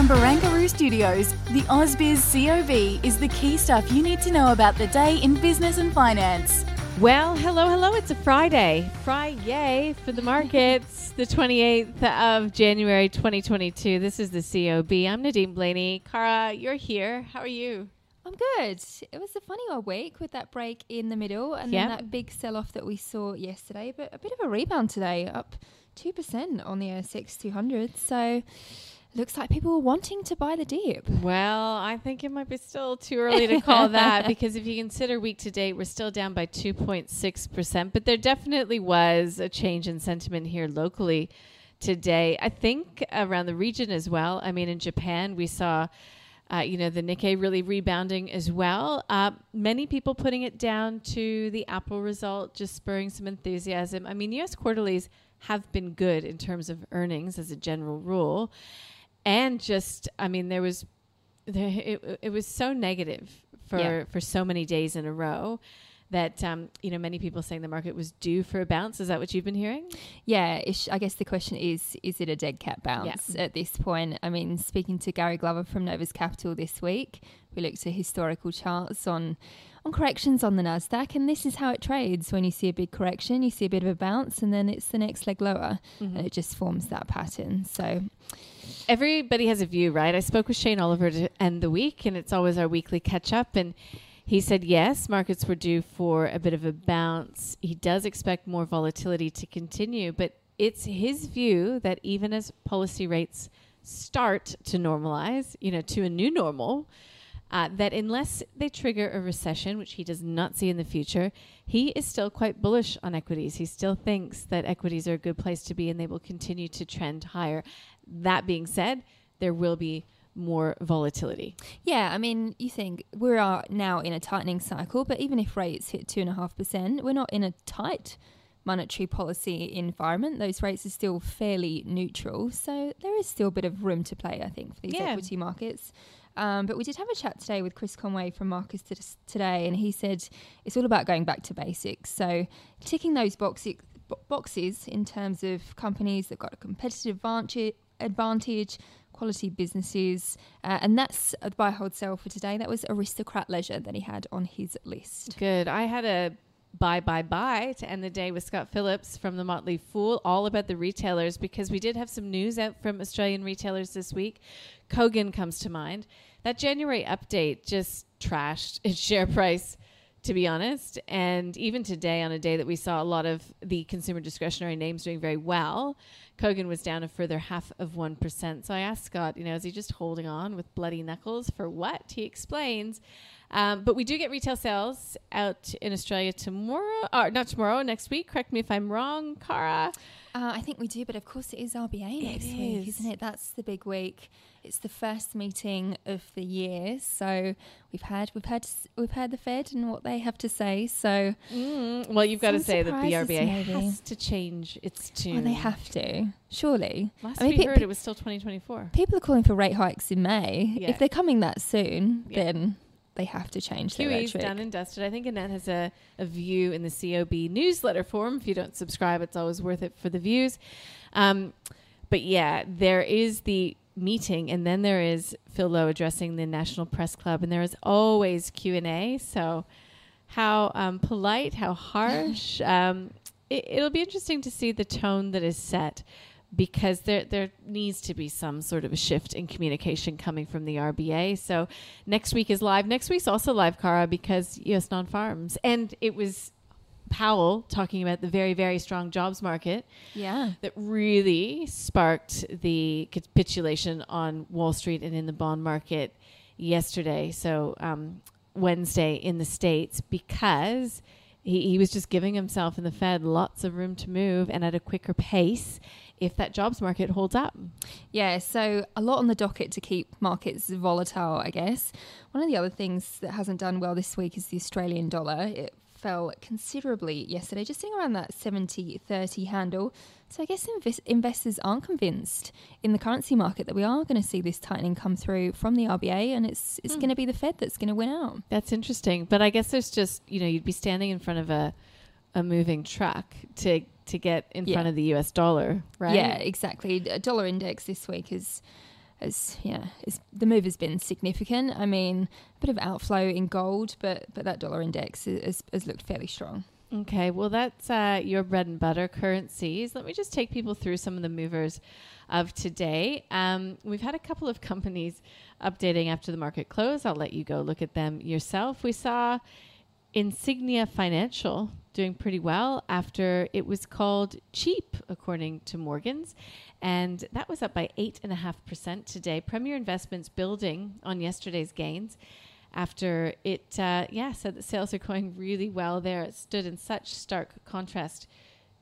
From Barangaroo Studios, the AusBiz COB is the key stuff you need to know about the day in business and finance. Well, hello, hello. It's a Friday. Friday for the markets, the 28th of January 2022. This is the COB. I'm Nadine Blayney. Cara, you're here. How are you? I'm good. It was a funny old week with that break in the middle and Yep. then that big sell off that we saw yesterday, but a bit of a rebound today, up 2% on the ASX 200. So looks like people were wanting to buy the dip. Well, I think it might be still too early to call that because if you consider week to date, we're still down by 2.6%. But there definitely was a change in sentiment here locally today. I think around the region as well. I mean, in Japan, we saw. Uh, you know, the Nikkei really rebounding as well. Uh, many people putting it down to the Apple result, just spurring some enthusiasm. I mean, US quarterlies have been good in terms of earnings as a general rule. And just, I mean, there was, there, it, it was so negative for, Yeah. for so many days in a row that, um, you know, many people saying the market was due for a bounce. Is that what you've been hearing? Yeah, ish, I guess the question is is it a dead cat bounce at this point? I mean, speaking to Gary Glover from Novus Capital this week, we looked at historical charts on on corrections on the Nasdaq, and this is how it trades. When you see a big correction, you see a bit of a bounce, and then it's the next leg lower, and it just forms that pattern. So, everybody has a view, right? I spoke with Shane Oliver to end the week, and it's always our weekly catch up. And he said, yes, markets were due for a bit of a bounce. He does expect more volatility to continue, but it's his view that even as policy rates start to normalize, you know, to a new normal, uh, that unless they trigger a recession, which he does not see in the future, he is still quite bullish on equities. He still thinks that equities are a good place to be and they will continue to trend higher. That being said, there will be more volatility. yeah, I mean, you think we are now in a tightening cycle, but even if rates hit two and a half percent, we're not in a tight monetary policy environment. Those rates are still fairly neutral, so there is still a bit of room to play, I think, for these Yeah. equity markets. Um, but we did have a chat today with Chris Conway from Marcus to- today, and he said it's all about going back to basics. So ticking those boxes, boxes in terms of companies that got a competitive advantage, advantage quality businesses, uh, and that's a buy hold sell for today. That was Aristocrat Leisure that he had on his list. Good. I had a bye bye bye to end the day with Scott Phillips from the Motley Fool, all about the retailers because we did have some news out from Australian retailers this week. Kogan comes to mind. That January update just trashed its share price, to be honest. And even today, on a day that we saw a lot of the consumer discretionary names doing very well, Kogan was down a further half of 1%. So I asked Scott, you know, is he just holding on with bloody knuckles for what? He explains. Um, but we do get retail sales out in Australia tomorrow, or not tomorrow, next week. Correct me if I'm wrong, Cara. Uh, I think we do, but of course it is RBA next week, is. isn't it? That's the big week. It's the first meeting of the year, so we've had we've had we've had the Fed and what they have to say. So Mm, well, you've got to say that the RBA maybe. has to change its tune. well, they have to surely. Last I mean, we pe- heard, pe- it was still 2024. People are calling for rate hikes in May. Yeah. If they're coming that soon, Yeah. then they have to change their QE's rhetoric. done and dusted. I think Annette has a, a view in the COB newsletter form. If you don't subscribe, it's always worth it for the views. Um, but yeah, there is the meeting, and then there is Phil Lowe addressing the National Press Club, and there is always Q and A. So, how um, polite, how harsh. um, it, it'll be interesting to see the tone that is set. Because there there needs to be some sort of a shift in communication coming from the RBA. So next week is live. Next week's also live, Cara, because U.S. non-farms, and it was Powell talking about the very very strong jobs market yeah. that really sparked the capitulation on Wall Street and in the bond market yesterday. So um, Wednesday in the states because he, he was just giving himself and the Fed lots of room to move and at a quicker pace if that jobs market holds up. Yeah, so a lot on the docket to keep markets volatile, I guess. One of the other things that hasn't done well this week is the Australian dollar. It fell considerably yesterday, just sitting around that 70 30 handle. So I guess invest- investors aren't convinced in the currency market that we are going to see this tightening come through from the RBA and it's, it's mm. going to be the Fed that's going to win out. That's interesting. But I guess there's just, you know, you'd be standing in front of a, a moving truck to to get in yeah. front of the US dollar, right? Yeah, exactly. A dollar index this week is as yeah, the move has been significant. I mean, a bit of outflow in gold, but but that dollar index has, has looked fairly strong. Okay, well that's uh, your bread and butter currencies. Let me just take people through some of the movers of today. Um, we've had a couple of companies updating after the market close. I'll let you go look at them yourself. We saw Insignia Financial doing pretty well after it was called cheap, according to Morgans. And that was up by 8.5% today. Premier Investments building on yesterday's gains after it, uh, yeah, said that sales are going really well there. It stood in such stark contrast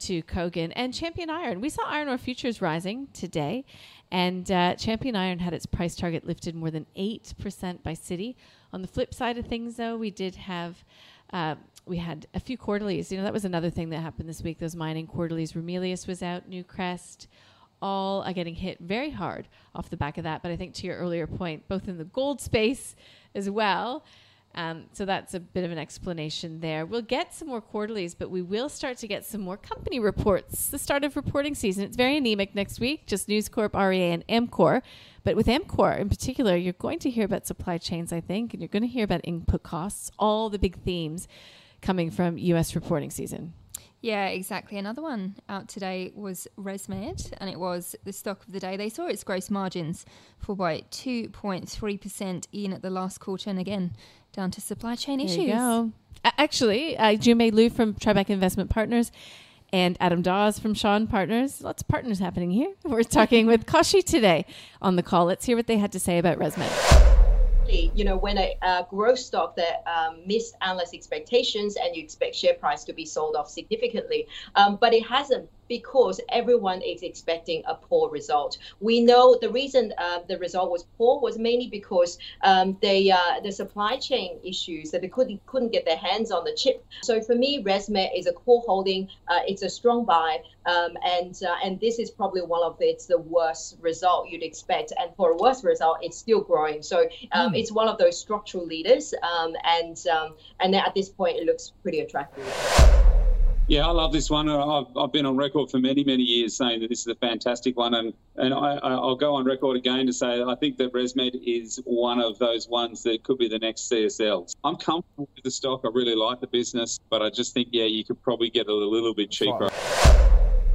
to Kogan and Champion Iron. We saw iron ore futures rising today, and uh, Champion Iron had its price target lifted more than 8% by Citi. On the flip side of things, though, we did have uh, we had a few quarterlies. You know, that was another thing that happened this week. Those mining quarterlies. Ramelius was out, Newcrest, all are getting hit very hard off the back of that. But I think to your earlier point, both in the gold space as well. Um, so that's a bit of an explanation there. We'll get some more quarterlies, but we will start to get some more company reports. The start of reporting season. It's very anemic next week, just News Corp, REA, and Amcor. But with Amcor in particular, you're going to hear about supply chains, I think, and you're going to hear about input costs, all the big themes coming from US reporting season. Yeah, exactly. Another one out today was ResMed, and it was the stock of the day. They saw its gross margins fall by 2.3% in at the last quarter, and again, down to supply chain there issues. You go. Actually, uh, Junmei Liu from Tribeca Investment Partners and Adam Dawes from Shaw and Partners. Lots of partners happening here. We're talking with Koshi today on the call. Let's hear what they had to say about ResMed you know, when a, a growth stock that um, missed analyst expectations and you expect share price to be sold off significantly, um, but it hasn't because everyone is expecting a poor result. We know the reason uh, the result was poor was mainly because um, they uh, the supply chain issues that they couldn't couldn't get their hands on the chip. So for me, ResMed is a core holding. Uh, it's a strong buy, um, and uh, and this is probably one of its the worst result you'd expect. And for a worse result, it's still growing. So um, mm. it's one of those structural leaders, um, and um, and at this point, it looks pretty attractive. Yeah, I love this one. I've, I've been on record for many, many years saying that this is a fantastic one. And, and I, will go on record again to say I think that ResMed is one of those ones that could be the next CSL. I'm comfortable with the stock. I really like the business, but I just think, yeah, you could probably get it a little bit cheaper.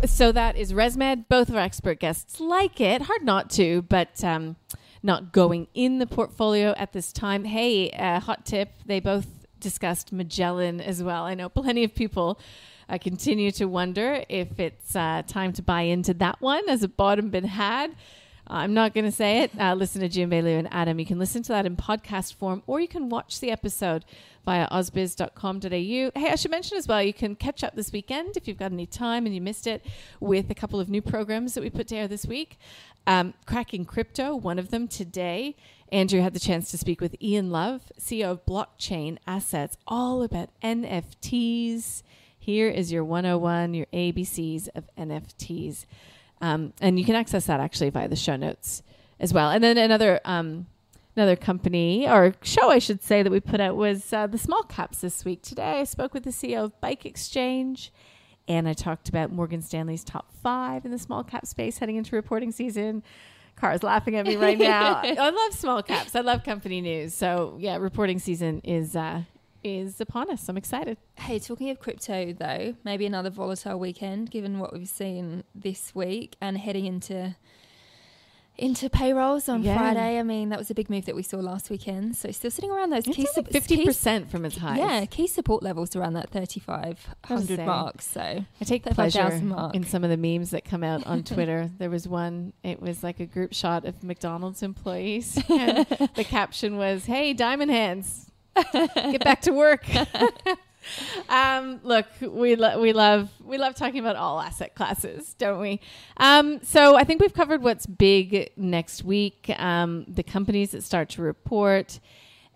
So that is ResMed. Both of our expert guests like it. Hard not to, but um, not going in the portfolio at this time. Hey, uh, hot tip. They both discussed Magellan as well. I know plenty of people I continue to wonder if it's uh, time to buy into that one. Has a bottom been had? I'm not going to say it. Uh, listen to Junmei Liu and Adam. You can listen to that in podcast form, or you can watch the episode via ausbiz.com.au. Hey, I should mention as well, you can catch up this weekend if you've got any time and you missed it with a couple of new programs that we put together this week. Um, Cracking Crypto, one of them today. Andrew had the chance to speak with Ian Love, CEO of Blockchain Assets, all about NFTs here is your 101, your ABCs of NFTs. Um, and you can access that actually via the show notes as well. And then another um, another company or show, I should say, that we put out was uh, the small caps this week. Today, I spoke with the CEO of Bike Exchange, and I talked about Morgan Stanley's top five in the small cap space heading into reporting season. Car's laughing at me right now. I love small caps. I love company news. So yeah, reporting season is uh, is upon us. I'm excited. Hey, talking of crypto though, maybe another volatile weekend given what we've seen this week and heading into into payrolls on yeah. Friday. I mean, that was a big move that we saw last weekend. So still sitting around those it's key fifty percent from its highs. Yeah, key support levels around that thirty five hundred mark. So I take that pleasure in some of the memes that come out on Twitter. there was one. It was like a group shot of McDonald's employees, and the caption was, "Hey, Diamond Hands." Get back to work. um, look, we lo- we love we love talking about all asset classes, don't we? Um, so I think we've covered what's big next week, um, the companies that start to report.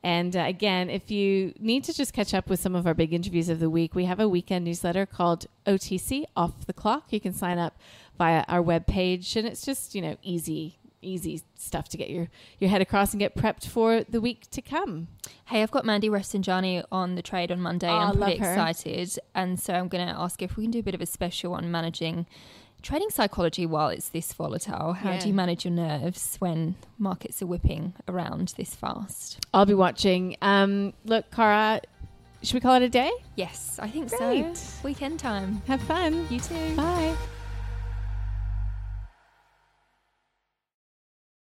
And uh, again, if you need to just catch up with some of our big interviews of the week, we have a weekend newsletter called OTC Off the Clock. You can sign up via our webpage, and it's just you know easy easy stuff to get your, your head across and get prepped for the week to come. Hey, I've got Mandy Rafsanjani on the trade on Monday. Oh, I'm pretty love her. excited. And so I'm going to ask if we can do a bit of a special on managing trading psychology while it's this volatile. How Yeah. do you manage your nerves when markets are whipping around this fast? I'll be watching. Um, look, Cara, should we call it a day? Yes, I think Great. so. Weekend time. Have fun. You too. Bye.